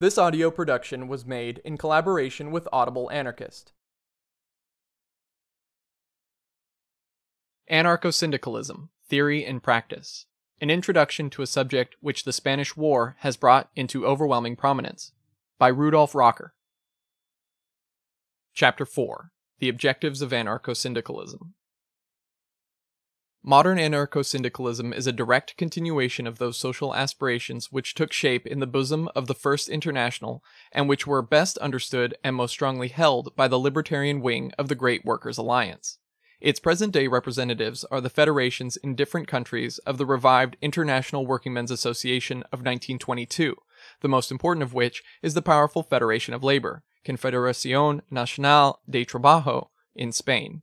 This audio production was made in collaboration with Audible Anarchist. Anarcho Syndicalism Theory and Practice An Introduction to a Subject Which the Spanish War Has Brought into Overwhelming Prominence by Rudolf Rocker. Chapter 4 The Objectives of Anarcho Syndicalism Modern anarcho syndicalism is a direct continuation of those social aspirations which took shape in the bosom of the First International and which were best understood and most strongly held by the libertarian wing of the Great Workers' Alliance. Its present day representatives are the federations in different countries of the revived International Workingmen's Association of 1922, the most important of which is the powerful Federation of Labor, Confederación Nacional de Trabajo, in Spain.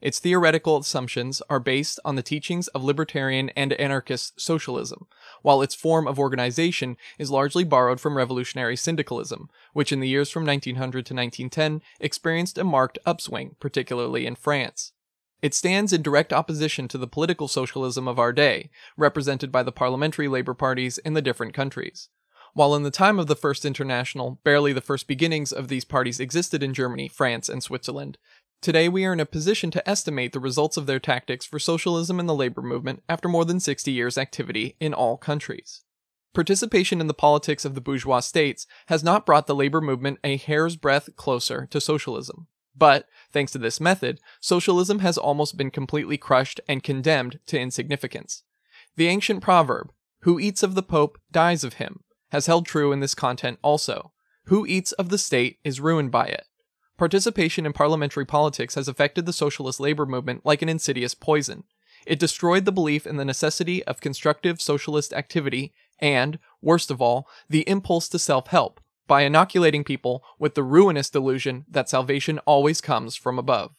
Its theoretical assumptions are based on the teachings of libertarian and anarchist socialism, while its form of organization is largely borrowed from revolutionary syndicalism, which in the years from 1900 to 1910 experienced a marked upswing, particularly in France. It stands in direct opposition to the political socialism of our day, represented by the parliamentary labor parties in the different countries. While in the time of the First International, barely the first beginnings of these parties existed in Germany, France, and Switzerland, Today, we are in a position to estimate the results of their tactics for socialism and the labor movement after more than 60 years' activity in all countries. Participation in the politics of the bourgeois states has not brought the labor movement a hair's breadth closer to socialism. But, thanks to this method, socialism has almost been completely crushed and condemned to insignificance. The ancient proverb, who eats of the Pope dies of him, has held true in this content also. Who eats of the state is ruined by it. Participation in parliamentary politics has affected the socialist labor movement like an insidious poison. It destroyed the belief in the necessity of constructive socialist activity and, worst of all, the impulse to self help by inoculating people with the ruinous delusion that salvation always comes from above.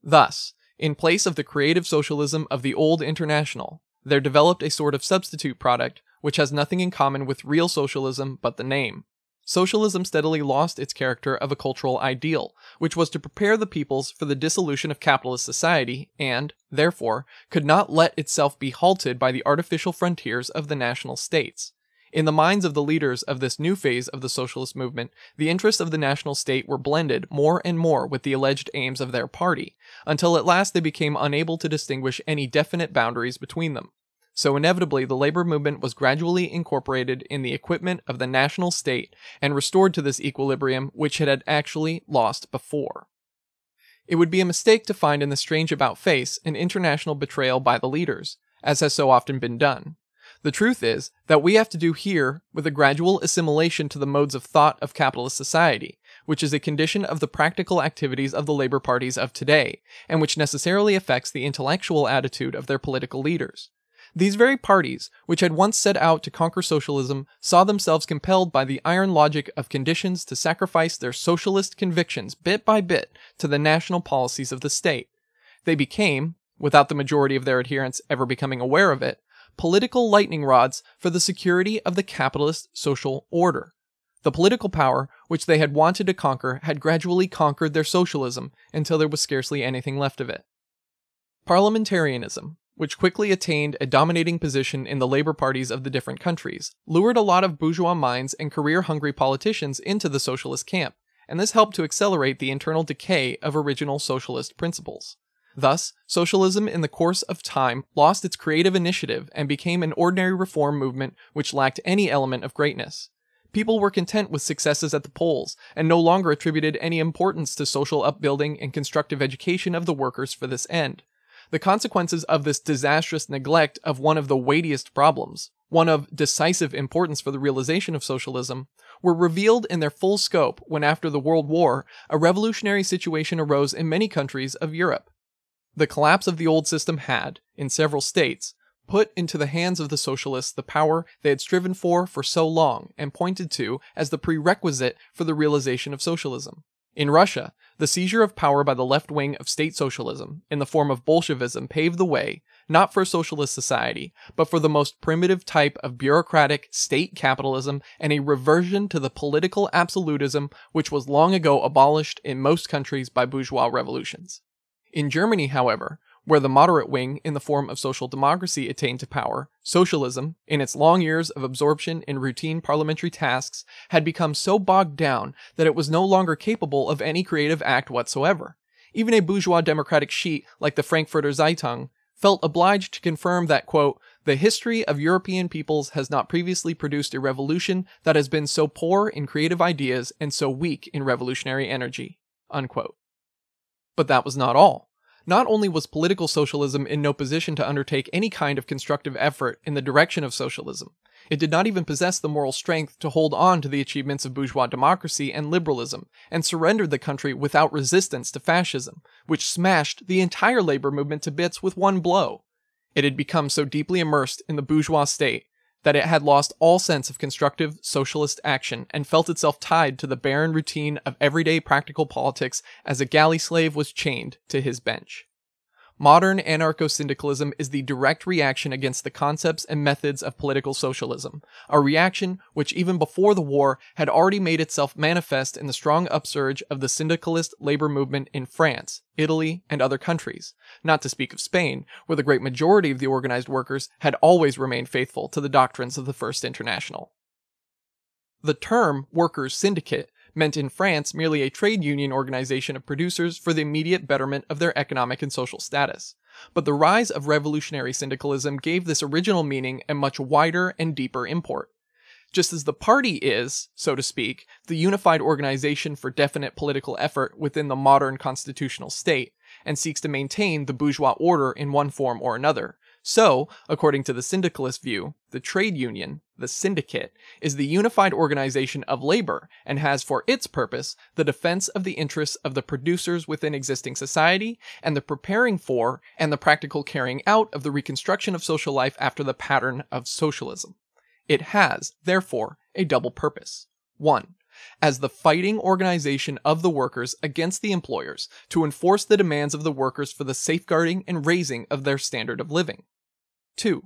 Thus, in place of the creative socialism of the old international, there developed a sort of substitute product which has nothing in common with real socialism but the name. Socialism steadily lost its character of a cultural ideal, which was to prepare the peoples for the dissolution of capitalist society, and, therefore, could not let itself be halted by the artificial frontiers of the national states. In the minds of the leaders of this new phase of the socialist movement, the interests of the national state were blended more and more with the alleged aims of their party, until at last they became unable to distinguish any definite boundaries between them. So inevitably, the labor movement was gradually incorporated in the equipment of the national state and restored to this equilibrium which it had actually lost before. It would be a mistake to find in the strange about face an international betrayal by the leaders, as has so often been done. The truth is that we have to do here with a gradual assimilation to the modes of thought of capitalist society, which is a condition of the practical activities of the labor parties of today, and which necessarily affects the intellectual attitude of their political leaders. These very parties, which had once set out to conquer socialism, saw themselves compelled by the iron logic of conditions to sacrifice their socialist convictions bit by bit to the national policies of the state. They became, without the majority of their adherents ever becoming aware of it, political lightning rods for the security of the capitalist social order. The political power which they had wanted to conquer had gradually conquered their socialism until there was scarcely anything left of it. Parliamentarianism, which quickly attained a dominating position in the labor parties of the different countries, lured a lot of bourgeois minds and career hungry politicians into the socialist camp, and this helped to accelerate the internal decay of original socialist principles. Thus, socialism in the course of time lost its creative initiative and became an ordinary reform movement which lacked any element of greatness. People were content with successes at the polls and no longer attributed any importance to social upbuilding and constructive education of the workers for this end. The consequences of this disastrous neglect of one of the weightiest problems, one of decisive importance for the realization of socialism, were revealed in their full scope when after the World War, a revolutionary situation arose in many countries of Europe. The collapse of the old system had, in several states, put into the hands of the socialists the power they had striven for for so long and pointed to as the prerequisite for the realization of socialism. In Russia, the seizure of power by the left wing of state socialism, in the form of Bolshevism, paved the way, not for socialist society, but for the most primitive type of bureaucratic state capitalism and a reversion to the political absolutism which was long ago abolished in most countries by bourgeois revolutions. In Germany, however, where the moderate wing in the form of social democracy attained to power, socialism, in its long years of absorption in routine parliamentary tasks, had become so bogged down that it was no longer capable of any creative act whatsoever. Even a bourgeois democratic sheet like the Frankfurter Zeitung felt obliged to confirm that, quote, the history of European peoples has not previously produced a revolution that has been so poor in creative ideas and so weak in revolutionary energy. Unquote. But that was not all. Not only was political socialism in no position to undertake any kind of constructive effort in the direction of socialism, it did not even possess the moral strength to hold on to the achievements of bourgeois democracy and liberalism, and surrendered the country without resistance to fascism, which smashed the entire labor movement to bits with one blow. It had become so deeply immersed in the bourgeois state that it had lost all sense of constructive socialist action and felt itself tied to the barren routine of everyday practical politics as a galley slave was chained to his bench. Modern anarcho syndicalism is the direct reaction against the concepts and methods of political socialism, a reaction which even before the war had already made itself manifest in the strong upsurge of the syndicalist labor movement in France, Italy, and other countries, not to speak of Spain, where the great majority of the organized workers had always remained faithful to the doctrines of the First International. The term workers' syndicate meant in France merely a trade union organization of producers for the immediate betterment of their economic and social status. But the rise of revolutionary syndicalism gave this original meaning a much wider and deeper import. Just as the party is, so to speak, the unified organization for definite political effort within the modern constitutional state, and seeks to maintain the bourgeois order in one form or another, so, according to the syndicalist view, the trade union, the syndicate, is the unified organization of labor and has for its purpose the defense of the interests of the producers within existing society and the preparing for and the practical carrying out of the reconstruction of social life after the pattern of socialism. It has, therefore, a double purpose. 1 as the fighting organization of the workers against the employers to enforce the demands of the workers for the safeguarding and raising of their standard of living. 2.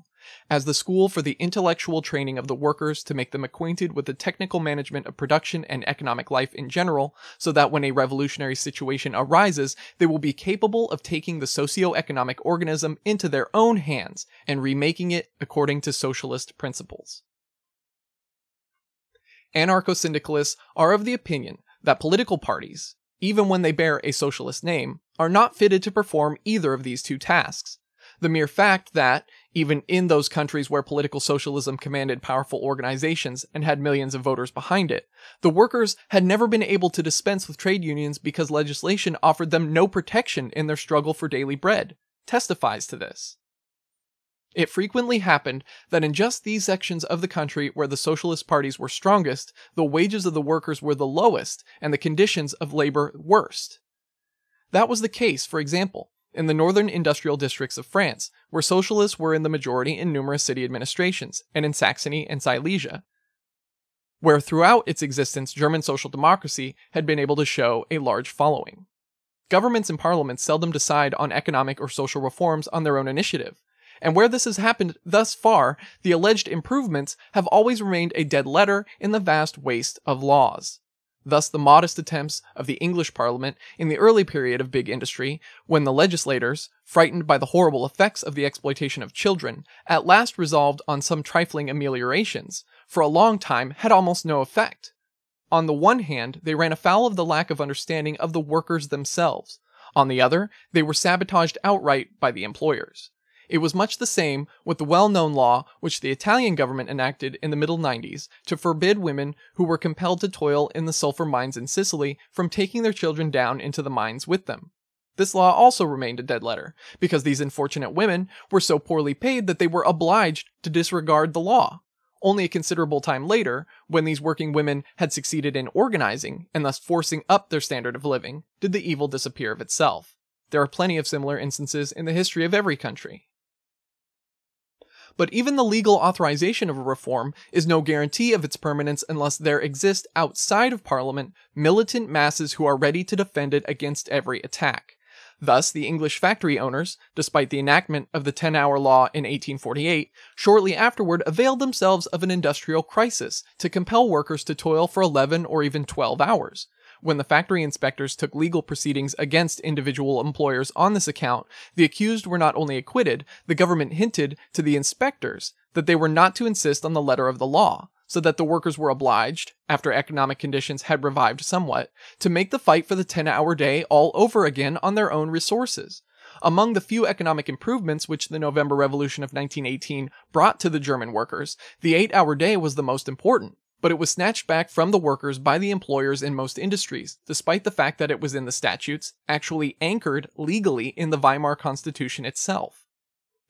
As the school for the intellectual training of the workers to make them acquainted with the technical management of production and economic life in general, so that when a revolutionary situation arises, they will be capable of taking the socio-economic organism into their own hands and remaking it according to socialist principles. Anarcho syndicalists are of the opinion that political parties, even when they bear a socialist name, are not fitted to perform either of these two tasks. The mere fact that, even in those countries where political socialism commanded powerful organizations and had millions of voters behind it, the workers had never been able to dispense with trade unions because legislation offered them no protection in their struggle for daily bread, testifies to this. It frequently happened that in just these sections of the country where the socialist parties were strongest, the wages of the workers were the lowest and the conditions of labor worst. That was the case, for example, in the northern industrial districts of France, where socialists were in the majority in numerous city administrations, and in Saxony and Silesia, where throughout its existence German social democracy had been able to show a large following. Governments and parliaments seldom decide on economic or social reforms on their own initiative, and where this has happened thus far, the alleged improvements have always remained a dead letter in the vast waste of laws. Thus, the modest attempts of the English Parliament in the early period of big industry, when the legislators, frightened by the horrible effects of the exploitation of children, at last resolved on some trifling ameliorations, for a long time had almost no effect. On the one hand, they ran afoul of the lack of understanding of the workers themselves. On the other, they were sabotaged outright by the employers. It was much the same with the well known law which the Italian government enacted in the middle 90s to forbid women who were compelled to toil in the sulfur mines in Sicily from taking their children down into the mines with them. This law also remained a dead letter, because these unfortunate women were so poorly paid that they were obliged to disregard the law. Only a considerable time later, when these working women had succeeded in organizing and thus forcing up their standard of living, did the evil disappear of itself. There are plenty of similar instances in the history of every country. But even the legal authorization of a reform is no guarantee of its permanence unless there exist outside of Parliament militant masses who are ready to defend it against every attack. Thus, the English factory owners, despite the enactment of the 10 hour law in 1848, shortly afterward availed themselves of an industrial crisis to compel workers to toil for 11 or even 12 hours. When the factory inspectors took legal proceedings against individual employers on this account, the accused were not only acquitted, the government hinted to the inspectors that they were not to insist on the letter of the law, so that the workers were obliged, after economic conditions had revived somewhat, to make the fight for the 10 hour day all over again on their own resources. Among the few economic improvements which the November Revolution of 1918 brought to the German workers, the 8 hour day was the most important but it was snatched back from the workers by the employers in most industries, despite the fact that it was in the statutes, actually anchored legally in the Weimar Constitution itself.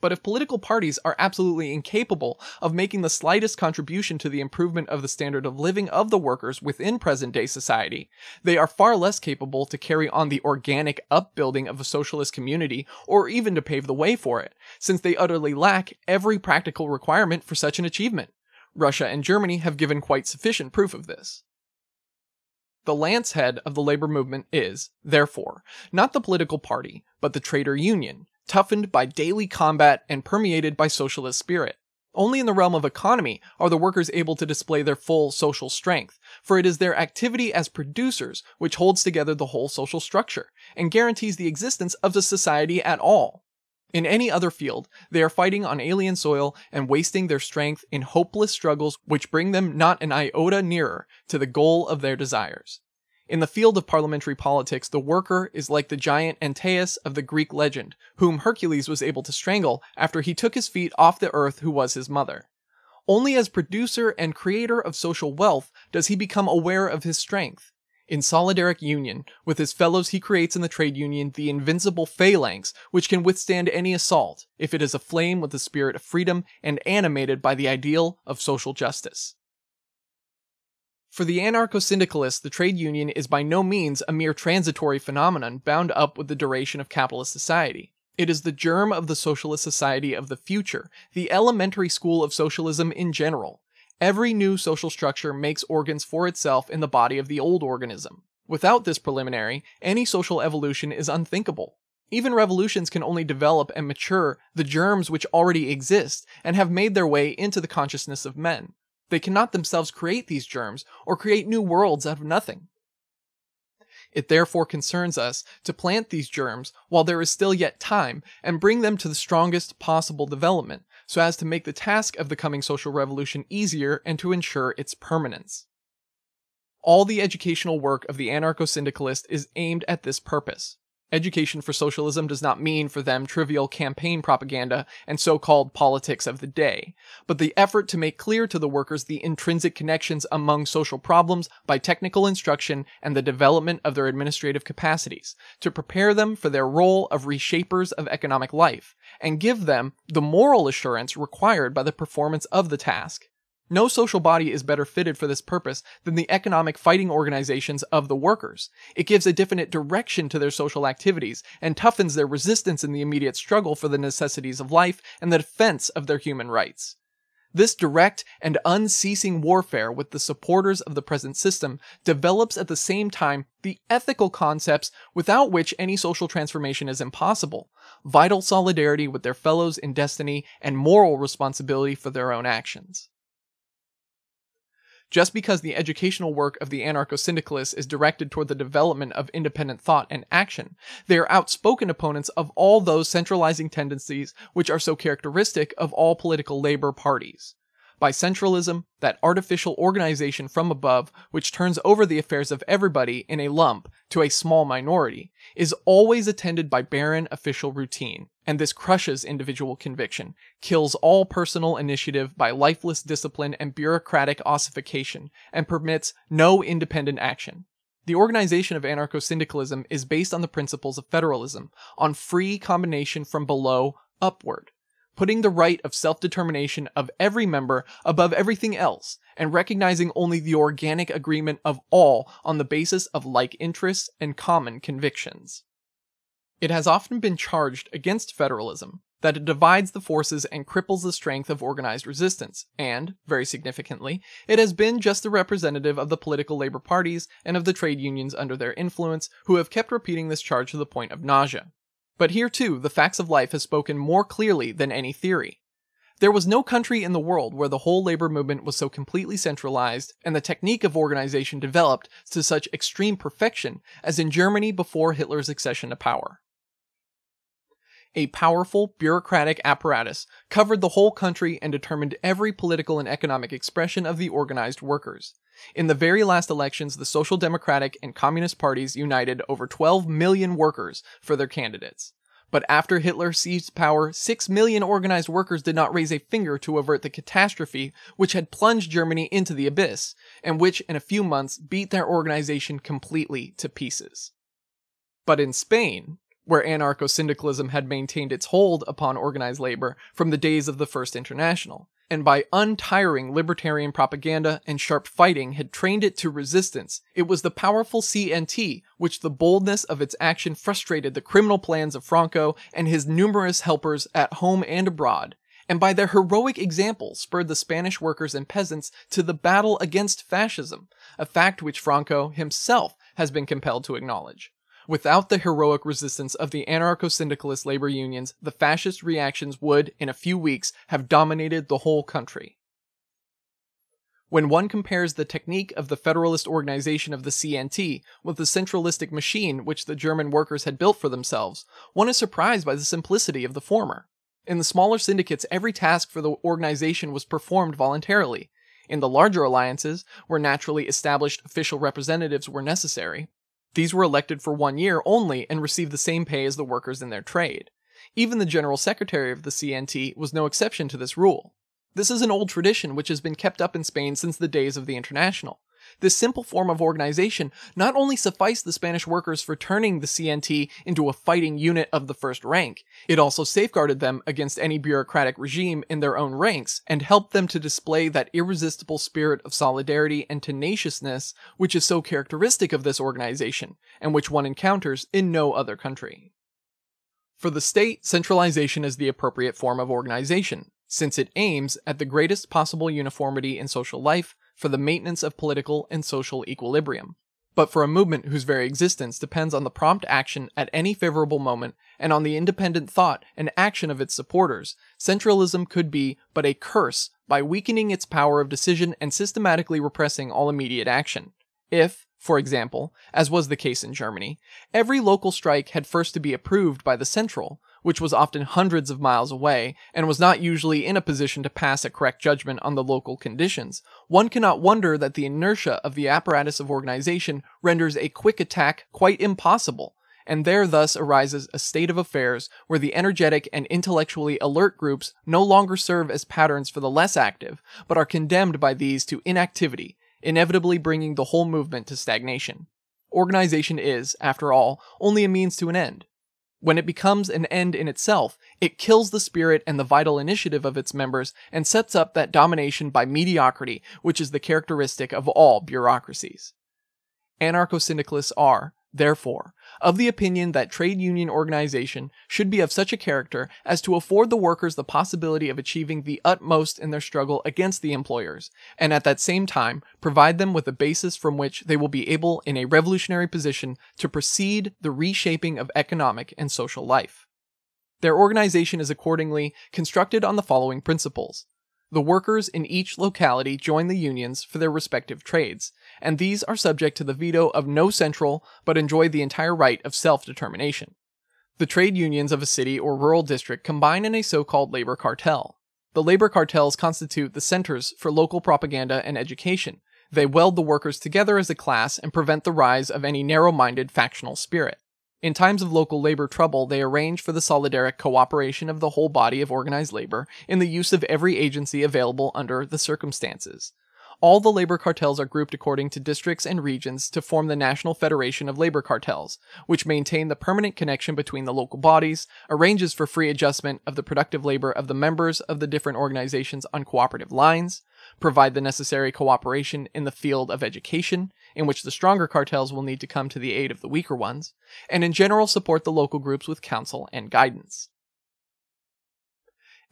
But if political parties are absolutely incapable of making the slightest contribution to the improvement of the standard of living of the workers within present day society, they are far less capable to carry on the organic upbuilding of a socialist community or even to pave the way for it, since they utterly lack every practical requirement for such an achievement. Russia and Germany have given quite sufficient proof of this. The lance head of the labor movement is, therefore, not the political party, but the trader union, toughened by daily combat and permeated by socialist spirit. Only in the realm of economy are the workers able to display their full social strength, for it is their activity as producers which holds together the whole social structure and guarantees the existence of the society at all. In any other field, they are fighting on alien soil and wasting their strength in hopeless struggles which bring them not an iota nearer to the goal of their desires. In the field of parliamentary politics, the worker is like the giant Antaeus of the Greek legend, whom Hercules was able to strangle after he took his feet off the earth who was his mother. Only as producer and creator of social wealth does he become aware of his strength. In solidaric union with his fellows, he creates in the trade union the invincible phalanx which can withstand any assault if it is aflame with the spirit of freedom and animated by the ideal of social justice. For the anarcho syndicalist, the trade union is by no means a mere transitory phenomenon bound up with the duration of capitalist society. It is the germ of the socialist society of the future, the elementary school of socialism in general, Every new social structure makes organs for itself in the body of the old organism. Without this preliminary, any social evolution is unthinkable. Even revolutions can only develop and mature the germs which already exist and have made their way into the consciousness of men. They cannot themselves create these germs or create new worlds out of nothing. It therefore concerns us to plant these germs while there is still yet time and bring them to the strongest possible development, so as to make the task of the coming social revolution easier and to ensure its permanence. All the educational work of the anarcho syndicalist is aimed at this purpose. Education for socialism does not mean for them trivial campaign propaganda and so called politics of the day, but the effort to make clear to the workers the intrinsic connections among social problems by technical instruction and the development of their administrative capacities, to prepare them for their role of reshapers of economic life, and give them the moral assurance required by the performance of the task. No social body is better fitted for this purpose than the economic fighting organizations of the workers. It gives a definite direction to their social activities and toughens their resistance in the immediate struggle for the necessities of life and the defense of their human rights. This direct and unceasing warfare with the supporters of the present system develops at the same time the ethical concepts without which any social transformation is impossible vital solidarity with their fellows in destiny and moral responsibility for their own actions. Just because the educational work of the anarcho syndicalists is directed toward the development of independent thought and action, they are outspoken opponents of all those centralizing tendencies which are so characteristic of all political labor parties by centralism, that artificial organization from above which turns over the affairs of everybody in a lump to a small minority, is always attended by barren official routine, and this crushes individual conviction, kills all personal initiative by lifeless discipline and bureaucratic ossification, and permits no independent action. The organization of anarcho syndicalism is based on the principles of federalism, on free combination from below upward putting the right of self determination of every member above everything else, and recognizing only the organic agreement of all on the basis of like interests and common convictions. It has often been charged against federalism that it divides the forces and cripples the strength of organized resistance, and, very significantly, it has been just the representative of the political labor parties and of the trade unions under their influence who have kept repeating this charge to the point of nausea. But here too, the facts of life have spoken more clearly than any theory. There was no country in the world where the whole labor movement was so completely centralized and the technique of organization developed to such extreme perfection as in Germany before Hitler's accession to power. A powerful bureaucratic apparatus covered the whole country and determined every political and economic expression of the organized workers. In the very last elections, the Social Democratic and Communist parties united over 12 million workers for their candidates. But after Hitler seized power, six million organized workers did not raise a finger to avert the catastrophe which had plunged Germany into the abyss, and which in a few months beat their organization completely to pieces. But in Spain, where anarcho syndicalism had maintained its hold upon organized labor from the days of the First International, and by untiring libertarian propaganda and sharp fighting had trained it to resistance. It was the powerful CNT which the boldness of its action frustrated the criminal plans of Franco and his numerous helpers at home and abroad, and by their heroic example spurred the Spanish workers and peasants to the battle against fascism, a fact which Franco himself has been compelled to acknowledge. Without the heroic resistance of the anarcho syndicalist labor unions, the fascist reactions would, in a few weeks, have dominated the whole country. When one compares the technique of the federalist organization of the CNT with the centralistic machine which the German workers had built for themselves, one is surprised by the simplicity of the former. In the smaller syndicates, every task for the organization was performed voluntarily. In the larger alliances, where naturally established official representatives were necessary, these were elected for one year only and received the same pay as the workers in their trade. Even the general secretary of the CNT was no exception to this rule. This is an old tradition which has been kept up in Spain since the days of the International. This simple form of organization not only sufficed the Spanish workers for turning the CNT into a fighting unit of the first rank, it also safeguarded them against any bureaucratic regime in their own ranks and helped them to display that irresistible spirit of solidarity and tenaciousness which is so characteristic of this organization and which one encounters in no other country. For the state, centralization is the appropriate form of organization, since it aims at the greatest possible uniformity in social life for the maintenance of political and social equilibrium, but for a movement whose very existence depends on the prompt action at any favorable moment and on the independent thought and action of its supporters, centralism could be but a curse by weakening its power of decision and systematically repressing all immediate action. If, for example, as was the case in Germany, every local strike had first to be approved by the central, which was often hundreds of miles away and was not usually in a position to pass a correct judgment on the local conditions, one cannot wonder that the inertia of the apparatus of organization renders a quick attack quite impossible, and there thus arises a state of affairs where the energetic and intellectually alert groups no longer serve as patterns for the less active, but are condemned by these to inactivity, inevitably bringing the whole movement to stagnation. Organization is, after all, only a means to an end. When it becomes an end in itself, it kills the spirit and the vital initiative of its members and sets up that domination by mediocrity which is the characteristic of all bureaucracies. Anarcho syndicalists are, therefore, of the opinion that trade union organization should be of such a character as to afford the workers the possibility of achieving the utmost in their struggle against the employers, and at that same time provide them with a basis from which they will be able in a revolutionary position to proceed the reshaping of economic and social life. Their organization is accordingly constructed on the following principles. The workers in each locality join the unions for their respective trades, and these are subject to the veto of no central, but enjoy the entire right of self determination. The trade unions of a city or rural district combine in a so called labor cartel. The labor cartels constitute the centers for local propaganda and education. They weld the workers together as a class and prevent the rise of any narrow minded factional spirit. In times of local labor trouble, they arrange for the solidaric cooperation of the whole body of organized labor in the use of every agency available under the circumstances. All the labor cartels are grouped according to districts and regions to form the National Federation of Labor Cartels, which maintain the permanent connection between the local bodies, arranges for free adjustment of the productive labor of the members of the different organizations on cooperative lines, provide the necessary cooperation in the field of education, in which the stronger cartels will need to come to the aid of the weaker ones, and in general support the local groups with counsel and guidance.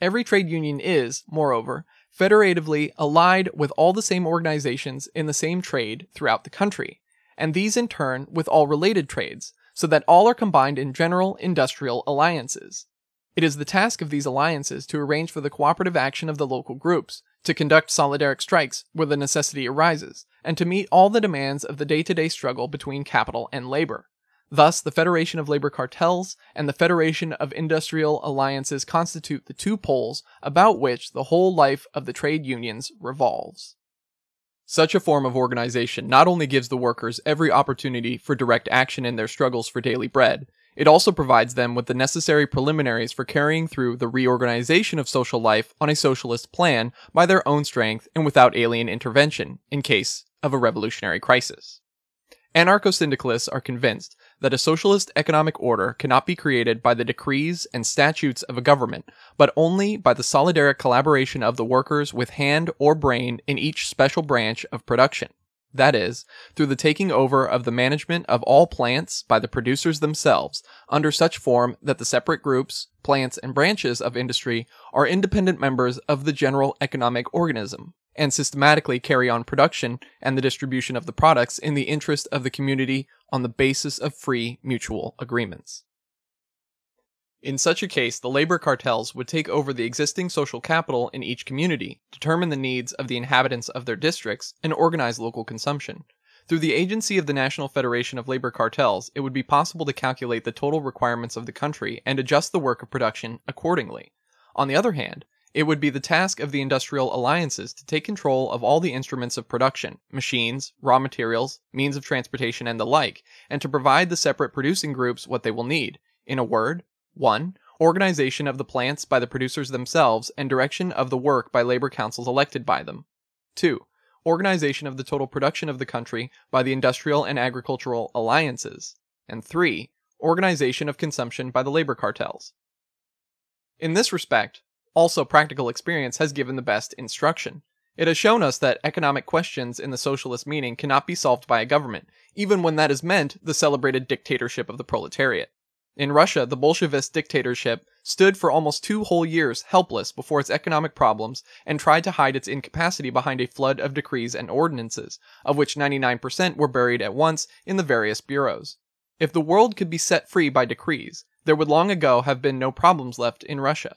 Every trade union is, moreover, federatively allied with all the same organizations in the same trade throughout the country, and these in turn with all related trades, so that all are combined in general industrial alliances. It is the task of these alliances to arrange for the cooperative action of the local groups, to conduct solidaric strikes where the necessity arises, and to meet all the demands of the day to day struggle between capital and labor. Thus, the Federation of Labor Cartels and the Federation of Industrial Alliances constitute the two poles about which the whole life of the trade unions revolves. Such a form of organization not only gives the workers every opportunity for direct action in their struggles for daily bread, it also provides them with the necessary preliminaries for carrying through the reorganization of social life on a socialist plan by their own strength and without alien intervention in case of a revolutionary crisis. Anarcho syndicalists are convinced that a socialist economic order cannot be created by the decrees and statutes of a government, but only by the solidaric collaboration of the workers with hand or brain in each special branch of production. That is, through the taking over of the management of all plants by the producers themselves, under such form that the separate groups, plants, and branches of industry are independent members of the general economic organism and systematically carry on production and the distribution of the products in the interest of the community on the basis of free mutual agreements. In such a case, the labor cartels would take over the existing social capital in each community, determine the needs of the inhabitants of their districts, and organize local consumption. Through the agency of the National Federation of Labor Cartels, it would be possible to calculate the total requirements of the country and adjust the work of production accordingly. On the other hand, it would be the task of the industrial alliances to take control of all the instruments of production, machines, raw materials, means of transportation, and the like, and to provide the separate producing groups what they will need. In a word, 1. Organization of the plants by the producers themselves and direction of the work by labor councils elected by them. 2. Organization of the total production of the country by the industrial and agricultural alliances. And 3. Organization of consumption by the labor cartels. In this respect, also, practical experience has given the best instruction. It has shown us that economic questions in the socialist meaning cannot be solved by a government, even when that is meant the celebrated dictatorship of the proletariat. In Russia, the Bolshevist dictatorship stood for almost two whole years helpless before its economic problems and tried to hide its incapacity behind a flood of decrees and ordinances, of which 99% were buried at once in the various bureaus. If the world could be set free by decrees, there would long ago have been no problems left in Russia.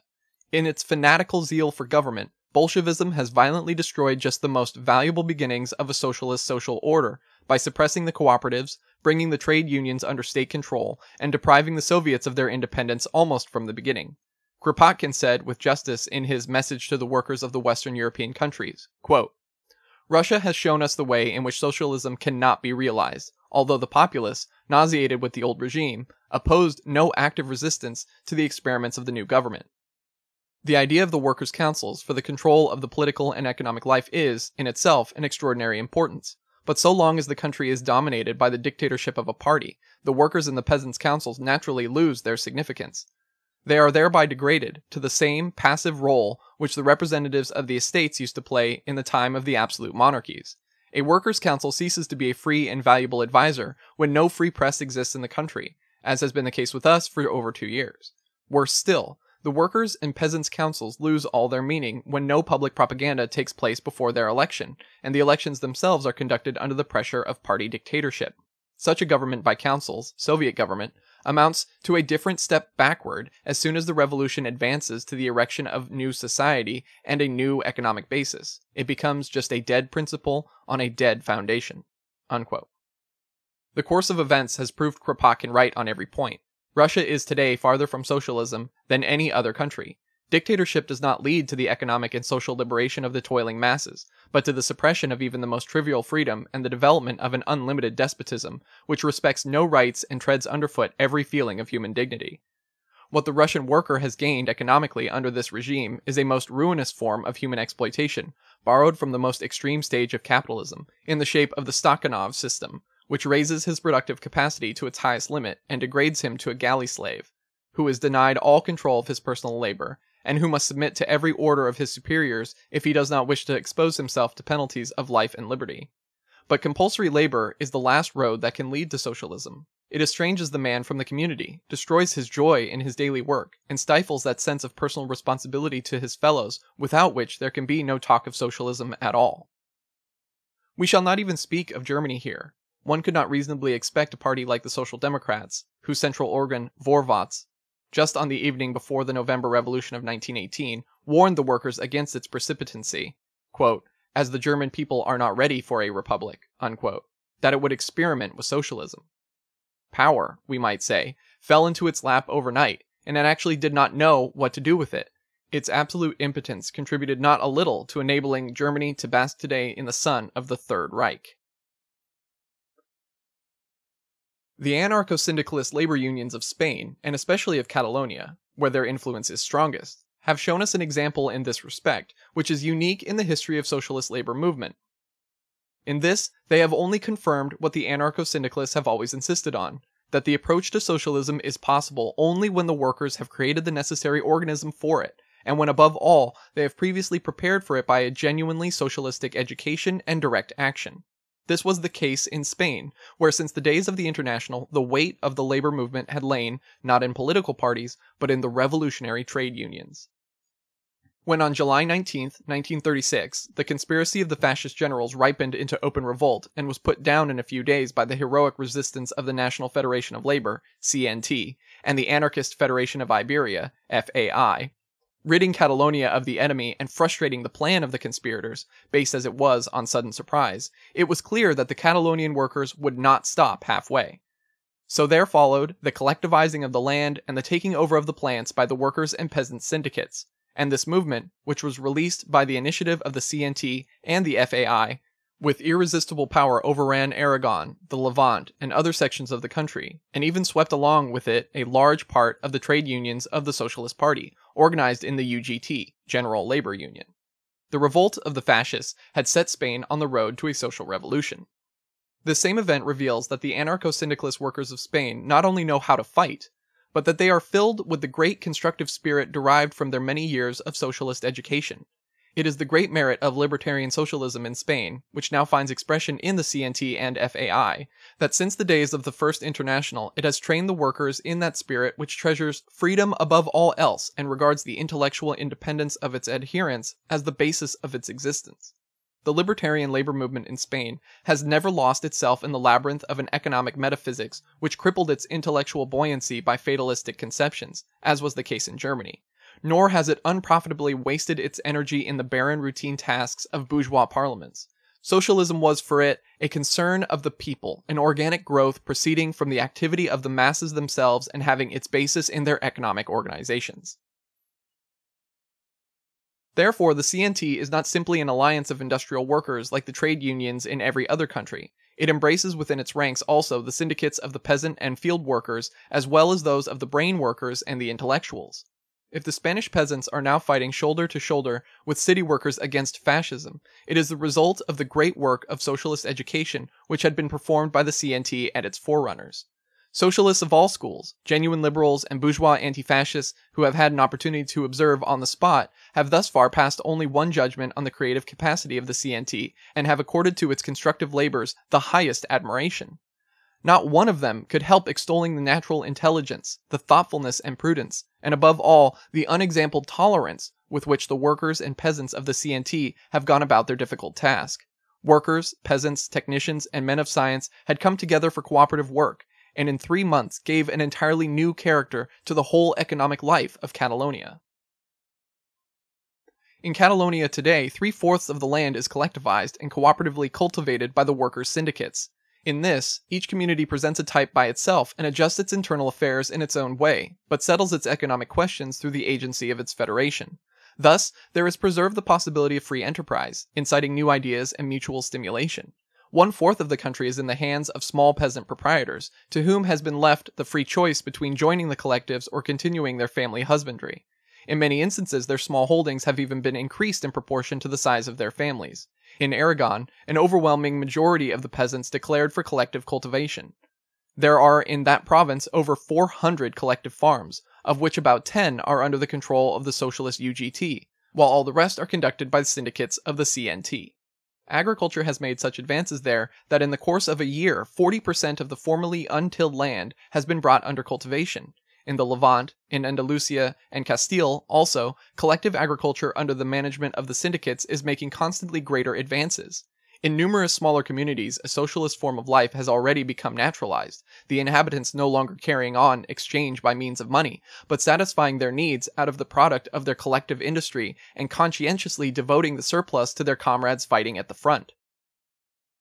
In its fanatical zeal for government, Bolshevism has violently destroyed just the most valuable beginnings of a socialist social order by suppressing the cooperatives, bringing the trade unions under state control, and depriving the Soviets of their independence almost from the beginning. Kropotkin said with justice in his message to the workers of the Western European countries, quote, Russia has shown us the way in which socialism cannot be realized, although the populace, nauseated with the old regime, opposed no active resistance to the experiments of the new government. The idea of the workers' councils for the control of the political and economic life is, in itself, an extraordinary importance. But so long as the country is dominated by the dictatorship of a party, the workers and the peasants' councils naturally lose their significance. They are thereby degraded to the same passive role which the representatives of the estates used to play in the time of the absolute monarchies. A workers' council ceases to be a free and valuable advisor when no free press exists in the country, as has been the case with us for over two years. Worse still, the workers' and peasants' councils lose all their meaning when no public propaganda takes place before their election, and the elections themselves are conducted under the pressure of party dictatorship. Such a government by councils, Soviet government, amounts to a different step backward as soon as the revolution advances to the erection of new society and a new economic basis. It becomes just a dead principle on a dead foundation. Unquote. The course of events has proved Kropotkin right on every point. Russia is today farther from socialism than any other country. Dictatorship does not lead to the economic and social liberation of the toiling masses, but to the suppression of even the most trivial freedom and the development of an unlimited despotism, which respects no rights and treads underfoot every feeling of human dignity. What the Russian worker has gained economically under this regime is a most ruinous form of human exploitation, borrowed from the most extreme stage of capitalism, in the shape of the Stakhanov system, which raises his productive capacity to its highest limit and degrades him to a galley slave, who is denied all control of his personal labor, and who must submit to every order of his superiors if he does not wish to expose himself to penalties of life and liberty. But compulsory labor is the last road that can lead to socialism. It estranges the man from the community, destroys his joy in his daily work, and stifles that sense of personal responsibility to his fellows without which there can be no talk of socialism at all. We shall not even speak of Germany here, one could not reasonably expect a party like the Social Democrats, whose central organ, Vorwärts, just on the evening before the November Revolution of 1918, warned the workers against its precipitancy, quote, as the German people are not ready for a republic, unquote, that it would experiment with socialism. Power, we might say, fell into its lap overnight, and it actually did not know what to do with it. Its absolute impotence contributed not a little to enabling Germany to bask today in the sun of the Third Reich. The anarcho syndicalist labor unions of Spain, and especially of Catalonia, where their influence is strongest, have shown us an example in this respect, which is unique in the history of socialist labor movement. In this, they have only confirmed what the anarcho syndicalists have always insisted on that the approach to socialism is possible only when the workers have created the necessary organism for it, and when above all, they have previously prepared for it by a genuinely socialistic education and direct action. This was the case in Spain, where since the days of the International, the weight of the labor movement had lain, not in political parties, but in the revolutionary trade unions. When on July 19, 1936, the conspiracy of the fascist generals ripened into open revolt and was put down in a few days by the heroic resistance of the National Federation of Labor, CNT, and the Anarchist Federation of Iberia, FAI, ridding Catalonia of the enemy and frustrating the plan of the conspirators, based as it was on sudden surprise, it was clear that the Catalonian workers would not stop halfway. So there followed the collectivizing of the land and the taking over of the plants by the workers and peasants syndicates, and this movement, which was released by the initiative of the CNT and the FAI, with irresistible power overran Aragon, the Levant, and other sections of the country, and even swept along with it a large part of the trade unions of the Socialist Party, organized in the UGT, General Labor Union. The revolt of the fascists had set Spain on the road to a social revolution. This same event reveals that the anarcho syndicalist workers of Spain not only know how to fight, but that they are filled with the great constructive spirit derived from their many years of socialist education, it is the great merit of libertarian socialism in Spain, which now finds expression in the CNT and FAI, that since the days of the First International it has trained the workers in that spirit which treasures freedom above all else and regards the intellectual independence of its adherents as the basis of its existence. The libertarian labor movement in Spain has never lost itself in the labyrinth of an economic metaphysics which crippled its intellectual buoyancy by fatalistic conceptions, as was the case in Germany nor has it unprofitably wasted its energy in the barren routine tasks of bourgeois parliaments. Socialism was for it a concern of the people, an organic growth proceeding from the activity of the masses themselves and having its basis in their economic organizations. Therefore, the CNT is not simply an alliance of industrial workers like the trade unions in every other country. It embraces within its ranks also the syndicates of the peasant and field workers, as well as those of the brain workers and the intellectuals. If the Spanish peasants are now fighting shoulder to shoulder with city workers against fascism, it is the result of the great work of socialist education which had been performed by the CNT and its forerunners. Socialists of all schools, genuine liberals and bourgeois anti fascists who have had an opportunity to observe on the spot, have thus far passed only one judgment on the creative capacity of the CNT and have accorded to its constructive labors the highest admiration. Not one of them could help extolling the natural intelligence, the thoughtfulness and prudence, and above all, the unexampled tolerance with which the workers and peasants of the CNT have gone about their difficult task. Workers, peasants, technicians, and men of science had come together for cooperative work, and in three months gave an entirely new character to the whole economic life of Catalonia. In Catalonia today, three fourths of the land is collectivized and cooperatively cultivated by the workers' syndicates. In this, each community presents a type by itself and adjusts its internal affairs in its own way, but settles its economic questions through the agency of its federation. Thus, there is preserved the possibility of free enterprise, inciting new ideas and mutual stimulation. One fourth of the country is in the hands of small peasant proprietors, to whom has been left the free choice between joining the collectives or continuing their family husbandry. In many instances, their small holdings have even been increased in proportion to the size of their families. In Aragon, an overwhelming majority of the peasants declared for collective cultivation. There are in that province over 400 collective farms, of which about 10 are under the control of the socialist UGT, while all the rest are conducted by the syndicates of the CNT. Agriculture has made such advances there that in the course of a year 40% of the formerly untilled land has been brought under cultivation, in the Levant, in Andalusia, and Castile, also, collective agriculture under the management of the syndicates is making constantly greater advances. In numerous smaller communities, a socialist form of life has already become naturalized, the inhabitants no longer carrying on exchange by means of money, but satisfying their needs out of the product of their collective industry and conscientiously devoting the surplus to their comrades fighting at the front.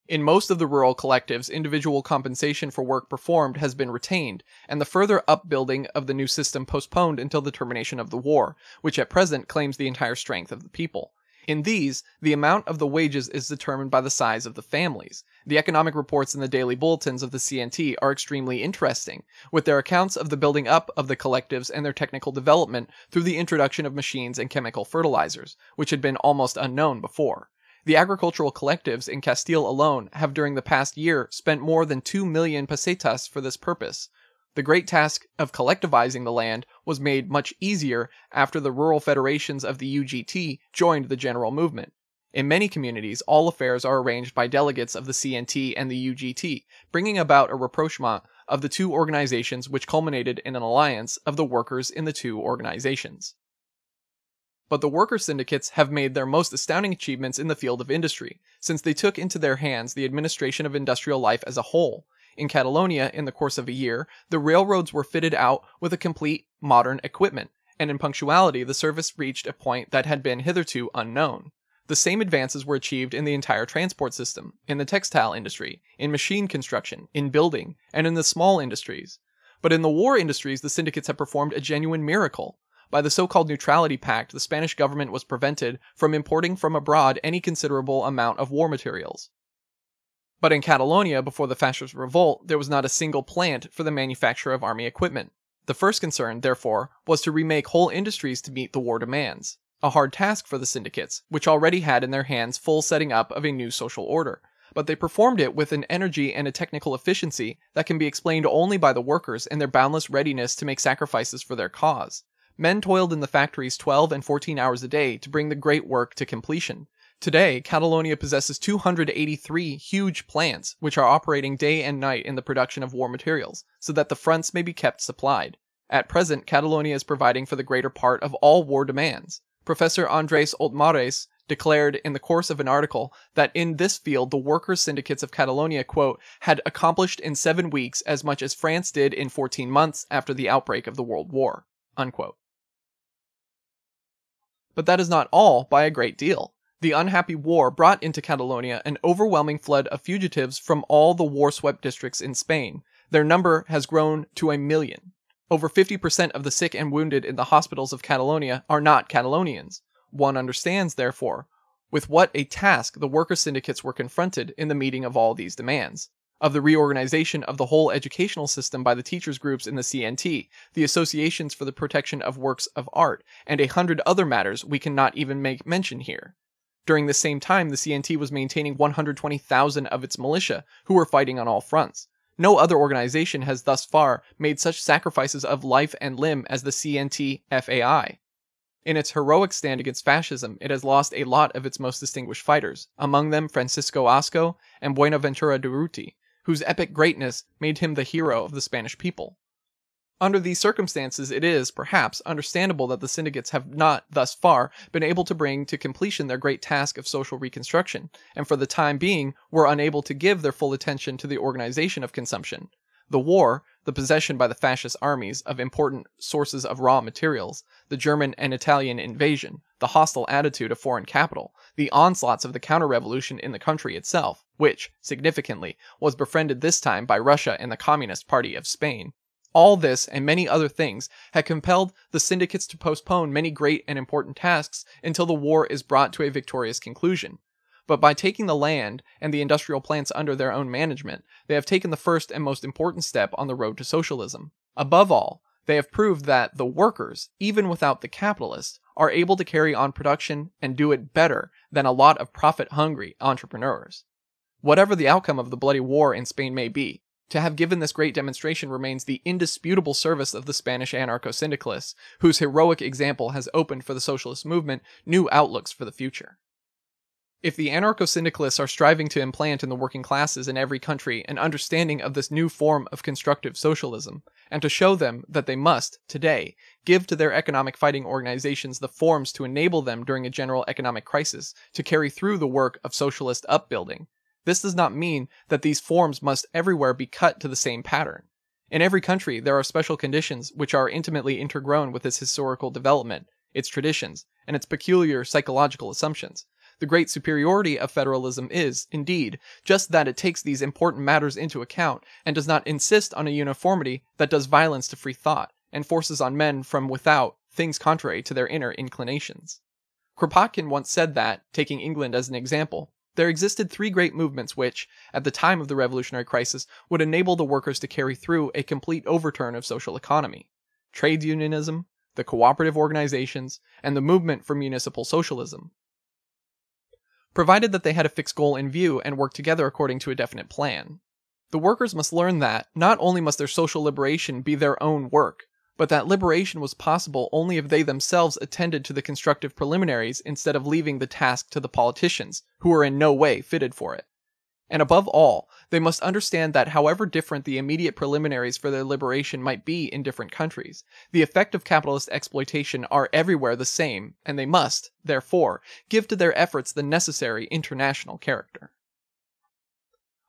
In most of the rural collectives, individual compensation for work performed has been retained, and the further upbuilding of the new system postponed until the termination of the war, which at present claims the entire strength of the people. In these, the amount of the wages is determined by the size of the families. The economic reports in the daily bulletins of the CNT are extremely interesting, with their accounts of the building up of the collectives and their technical development through the introduction of machines and chemical fertilizers, which had been almost unknown before. The agricultural collectives in Castile alone have during the past year spent more than 2 million pesetas for this purpose, the great task of collectivizing the land was made much easier after the rural federations of the UGT joined the general movement. In many communities, all affairs are arranged by delegates of the CNT and the UGT, bringing about a rapprochement of the two organizations which culminated in an alliance of the workers in the two organizations. But the worker syndicates have made their most astounding achievements in the field of industry, since they took into their hands the administration of industrial life as a whole, in Catalonia, in the course of a year, the railroads were fitted out with a complete modern equipment, and in punctuality the service reached a point that had been hitherto unknown. The same advances were achieved in the entire transport system, in the textile industry, in machine construction, in building, and in the small industries. But in the war industries, the syndicates have performed a genuine miracle. By the so called Neutrality Pact, the Spanish government was prevented from importing from abroad any considerable amount of war materials. But in Catalonia, before the fascist revolt, there was not a single plant for the manufacture of army equipment. The first concern, therefore, was to remake whole industries to meet the war demands. A hard task for the syndicates, which already had in their hands full setting up of a new social order. But they performed it with an energy and a technical efficiency that can be explained only by the workers and their boundless readiness to make sacrifices for their cause. Men toiled in the factories 12 and 14 hours a day to bring the great work to completion. Today, Catalonia possesses 283 huge plants, which are operating day and night in the production of war materials, so that the fronts may be kept supplied. At present, Catalonia is providing for the greater part of all war demands. Professor Andres Oltmares declared in the course of an article that in this field the workers' syndicates of Catalonia, quote, had accomplished in seven weeks as much as France did in 14 months after the outbreak of the World War, unquote. But that is not all by a great deal. The unhappy war brought into Catalonia an overwhelming flood of fugitives from all the war swept districts in Spain. Their number has grown to a million. Over 50% of the sick and wounded in the hospitals of Catalonia are not Catalonians. One understands, therefore, with what a task the worker syndicates were confronted in the meeting of all these demands. Of the reorganization of the whole educational system by the teachers' groups in the CNT, the associations for the protection of works of art, and a hundred other matters we cannot even make mention here. During the same time, the CNT was maintaining 120,000 of its militia, who were fighting on all fronts. No other organization has thus far made such sacrifices of life and limb as the CNT FAI. In its heroic stand against fascism, it has lost a lot of its most distinguished fighters, among them Francisco Ascaso and Buenaventura Durruti, whose epic greatness made him the hero of the Spanish people. Under these circumstances, it is, perhaps, understandable that the syndicates have not, thus far, been able to bring to completion their great task of social reconstruction, and for the time being were unable to give their full attention to the organization of consumption. The war, the possession by the fascist armies of important sources of raw materials, the German and Italian invasion, the hostile attitude of foreign capital, the onslaughts of the counter-revolution in the country itself, which, significantly, was befriended this time by Russia and the Communist Party of Spain, all this and many other things had compelled the syndicates to postpone many great and important tasks until the war is brought to a victorious conclusion. But by taking the land and the industrial plants under their own management, they have taken the first and most important step on the road to socialism. Above all, they have proved that the workers, even without the capitalists, are able to carry on production and do it better than a lot of profit hungry entrepreneurs. Whatever the outcome of the bloody war in Spain may be, to have given this great demonstration remains the indisputable service of the Spanish anarcho syndicalists, whose heroic example has opened for the socialist movement new outlooks for the future. If the anarcho syndicalists are striving to implant in the working classes in every country an understanding of this new form of constructive socialism, and to show them that they must, today, give to their economic fighting organizations the forms to enable them during a general economic crisis to carry through the work of socialist upbuilding, this does not mean that these forms must everywhere be cut to the same pattern. In every country, there are special conditions which are intimately intergrown with its historical development, its traditions, and its peculiar psychological assumptions the great superiority of federalism is, indeed, just that it takes these important matters into account and does not insist on a uniformity that does violence to free thought and forces on men from without things contrary to their inner inclinations. Kropotkin once said that, taking England as an example, there existed three great movements which, at the time of the revolutionary crisis, would enable the workers to carry through a complete overturn of social economy trade unionism, the cooperative organizations, and the movement for municipal socialism provided that they had a fixed goal in view and worked together according to a definite plan. The workers must learn that not only must their social liberation be their own work, but that liberation was possible only if they themselves attended to the constructive preliminaries instead of leaving the task to the politicians, who were in no way fitted for it. And above all, they must understand that however different the immediate preliminaries for their liberation might be in different countries, the effect of capitalist exploitation are everywhere the same, and they must, therefore, give to their efforts the necessary international character.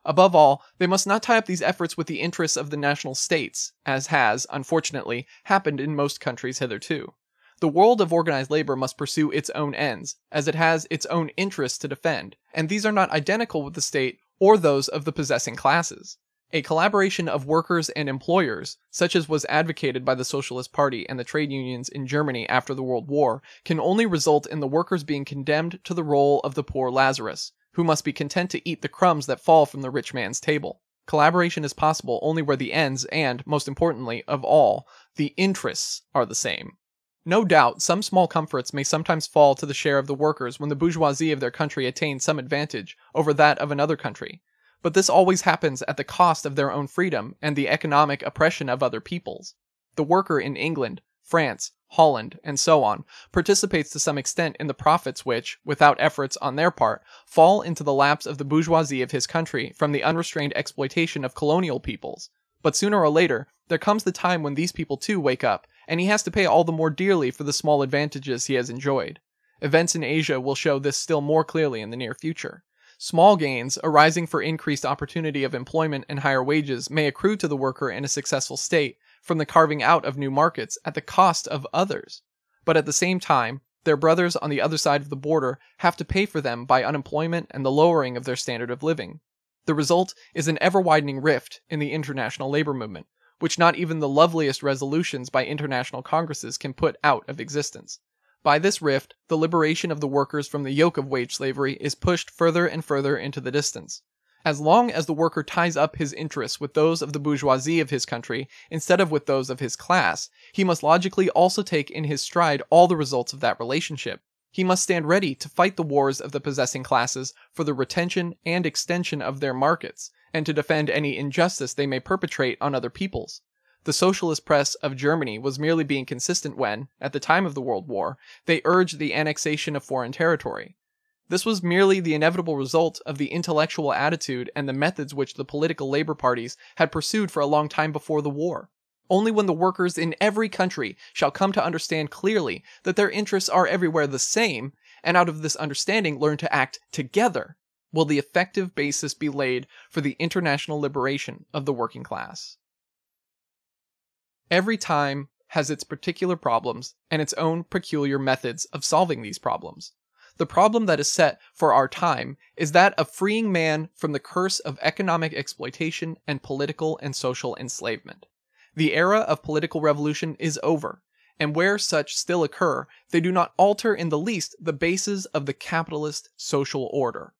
Above all, they must not tie up these efforts with the interests of the national states, as has, unfortunately, happened in most countries hitherto. The world of organized labor must pursue its own ends, as it has its own interests to defend, and these are not identical with the state or those of the possessing classes. A collaboration of workers and employers, such as was advocated by the Socialist Party and the trade unions in Germany after the World War, can only result in the workers being condemned to the role of the poor Lazarus, who must be content to eat the crumbs that fall from the rich man's table. Collaboration is possible only where the ends and, most importantly of all, the interests are the same. No doubt, some small comforts may sometimes fall to the share of the workers when the bourgeoisie of their country attain some advantage over that of another country, but this always happens at the cost of their own freedom and the economic oppression of other peoples. The worker in England, France, Holland, and so on, participates to some extent in the profits which, without efforts on their part, fall into the laps of the bourgeoisie of his country from the unrestrained exploitation of colonial peoples. But sooner or later, there comes the time when these people too wake up and he has to pay all the more dearly for the small advantages he has enjoyed. Events in Asia will show this still more clearly in the near future. Small gains arising for increased opportunity of employment and higher wages may accrue to the worker in a successful state from the carving out of new markets at the cost of others. But at the same time, their brothers on the other side of the border have to pay for them by unemployment and the lowering of their standard of living. The result is an ever widening rift in the international labor movement, which not even the loveliest resolutions by international congresses can put out of existence. By this rift, the liberation of the workers from the yoke of wage slavery is pushed further and further into the distance. As long as the worker ties up his interests with those of the bourgeoisie of his country instead of with those of his class, he must logically also take in his stride all the results of that relationship. He must stand ready to fight the wars of the possessing classes for the retention and extension of their markets, and to defend any injustice they may perpetrate on other peoples. The socialist press of Germany was merely being consistent when, at the time of the World War, they urged the annexation of foreign territory. This was merely the inevitable result of the intellectual attitude and the methods which the political labor parties had pursued for a long time before the war. Only when the workers in every country shall come to understand clearly that their interests are everywhere the same, and out of this understanding learn to act together, will the effective basis be laid for the international liberation of the working class. Every time has its particular problems and its own peculiar methods of solving these problems. The problem that is set for our time is that of freeing man from the curse of economic exploitation and political and social enslavement. The era of political revolution is over, and where such still occur, they do not alter in the least the bases of the capitalist social order.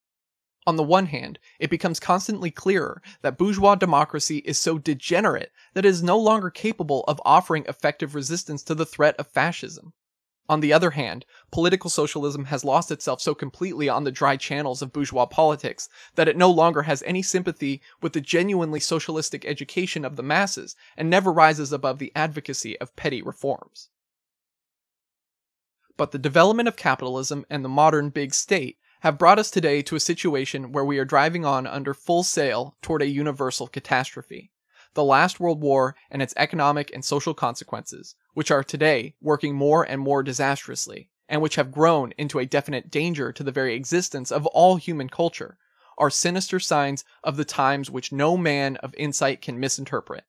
On the one hand, it becomes constantly clearer that bourgeois democracy is so degenerate that it is no longer capable of offering effective resistance to the threat of fascism. On the other hand, political socialism has lost itself so completely on the dry channels of bourgeois politics that it no longer has any sympathy with the genuinely socialistic education of the masses and never rises above the advocacy of petty reforms. But the development of capitalism and the modern big state have brought us today to a situation where we are driving on under full sail toward a universal catastrophe the last World War and its economic and social consequences, which are today working more and more disastrously, and which have grown into a definite danger to the very existence of all human culture, are sinister signs of the times which no man of insight can misinterpret.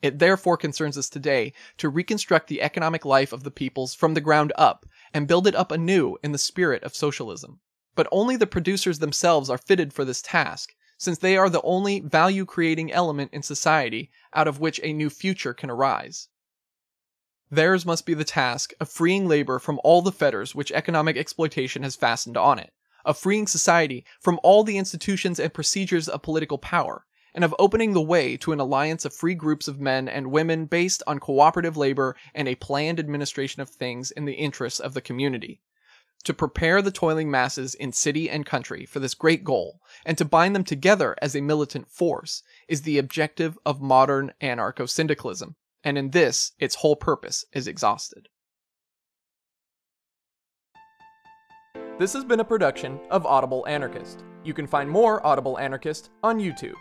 It therefore concerns us today to reconstruct the economic life of the peoples from the ground up and build it up anew in the spirit of socialism. But only the producers themselves are fitted for this task, since they are the only value creating element in society out of which a new future can arise. Theirs must be the task of freeing labor from all the fetters which economic exploitation has fastened on it, of freeing society from all the institutions and procedures of political power, and of opening the way to an alliance of free groups of men and women based on cooperative labor and a planned administration of things in the interests of the community. To prepare the toiling masses in city and country for this great goal, and to bind them together as a militant force, is the objective of modern anarcho syndicalism, and in this its whole purpose is exhausted. This has been a production of Audible Anarchist. You can find more Audible Anarchist on YouTube.